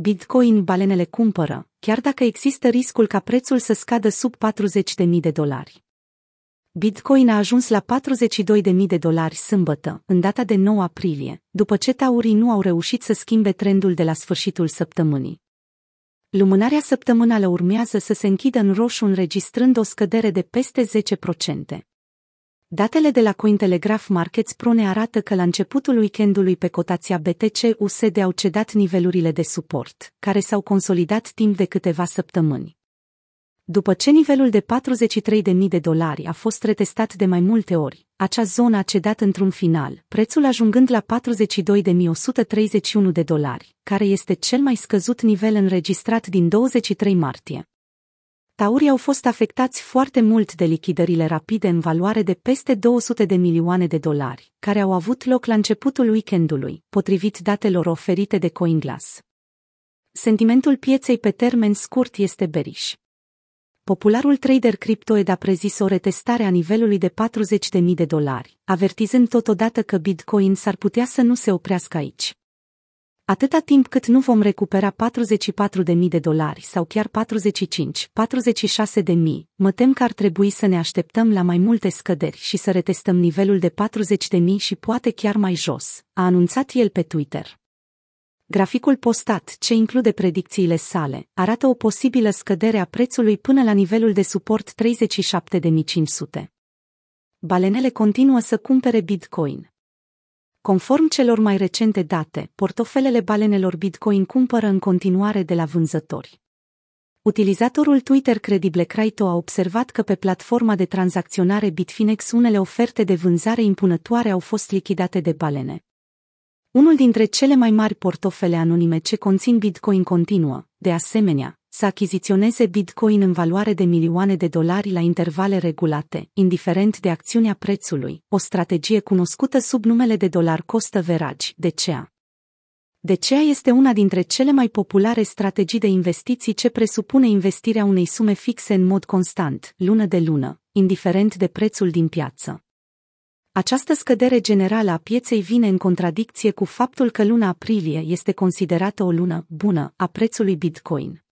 Bitcoin balenele cumpără, chiar dacă există riscul ca prețul să scadă sub 40.000 de dolari. Bitcoin a ajuns la 42.000 de dolari sâmbătă, în data de 9 aprilie, după ce taurii nu au reușit să schimbe trendul de la sfârșitul săptămânii. Lumânarea săptămânală urmează să se închidă în roșu înregistrând o scădere de peste 10%. Datele de la Cointelegraph Markets Pro ne arată că la începutul weekendului pe cotația BTC-USD au cedat nivelurile de suport, care s-au consolidat timp de câteva săptămâni. După ce nivelul de 43.000 de dolari a fost retestat de mai multe ori, acea zonă a cedat într-un final, prețul ajungând la 42.131 de dolari, care este cel mai scăzut nivel înregistrat din 23 martie. Taurii au fost afectați foarte mult de lichidările rapide în valoare de peste 200 de milioane de dolari, care au avut loc la începutul weekendului, potrivit datelor oferite de CoinGlass. Sentimentul pieței pe termen scurt este beriș. Popularul trader criptoed a prezis o retestare a nivelului de 40.000 de dolari, avertizând totodată că Bitcoin s-ar putea să nu se oprească aici. Atâta timp cât nu vom recupera 44.000 de dolari sau chiar 45, 46.000, mă tem că ar trebui să ne așteptăm la mai multe scăderi și să retestăm nivelul de 40.000 și poate chiar mai jos, a anunțat el pe Twitter. Graficul postat, ce include predicțiile sale, arată o posibilă scădere a prețului până la nivelul de suport 37.500. Balenele continuă să cumpere Bitcoin. Conform celor mai recente date, portofelele balenelor Bitcoin cumpără în continuare de la vânzători. Utilizatorul Twitter Credible Crypto a observat că pe platforma de tranzacționare Bitfinex unele oferte de vânzare impunătoare au fost lichidate de balene. Unul dintre cele mai mari portofele anonime ce conțin Bitcoin continuă, de asemenea, să achiziționeze Bitcoin în valoare de milioane de dolari la intervale regulate, indiferent de acțiunea prețului, o strategie cunoscută sub numele de dolar costă veragi, DCA. DCA este una dintre cele mai populare strategii de investiții ce presupune investirea unei sume fixe în mod constant, lună de lună, indiferent de prețul din piață. Această scădere generală a pieței vine în contradicție cu faptul că luna aprilie este considerată o lună bună a prețului Bitcoin.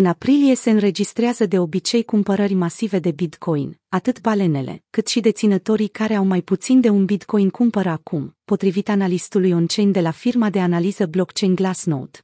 În aprilie se înregistrează de obicei cumpărări masive de Bitcoin, atât balenele, cât și deținătorii care au mai puțin de un Bitcoin cumpără acum, potrivit analistului on-chain de la firma de analiză blockchain Glassnode.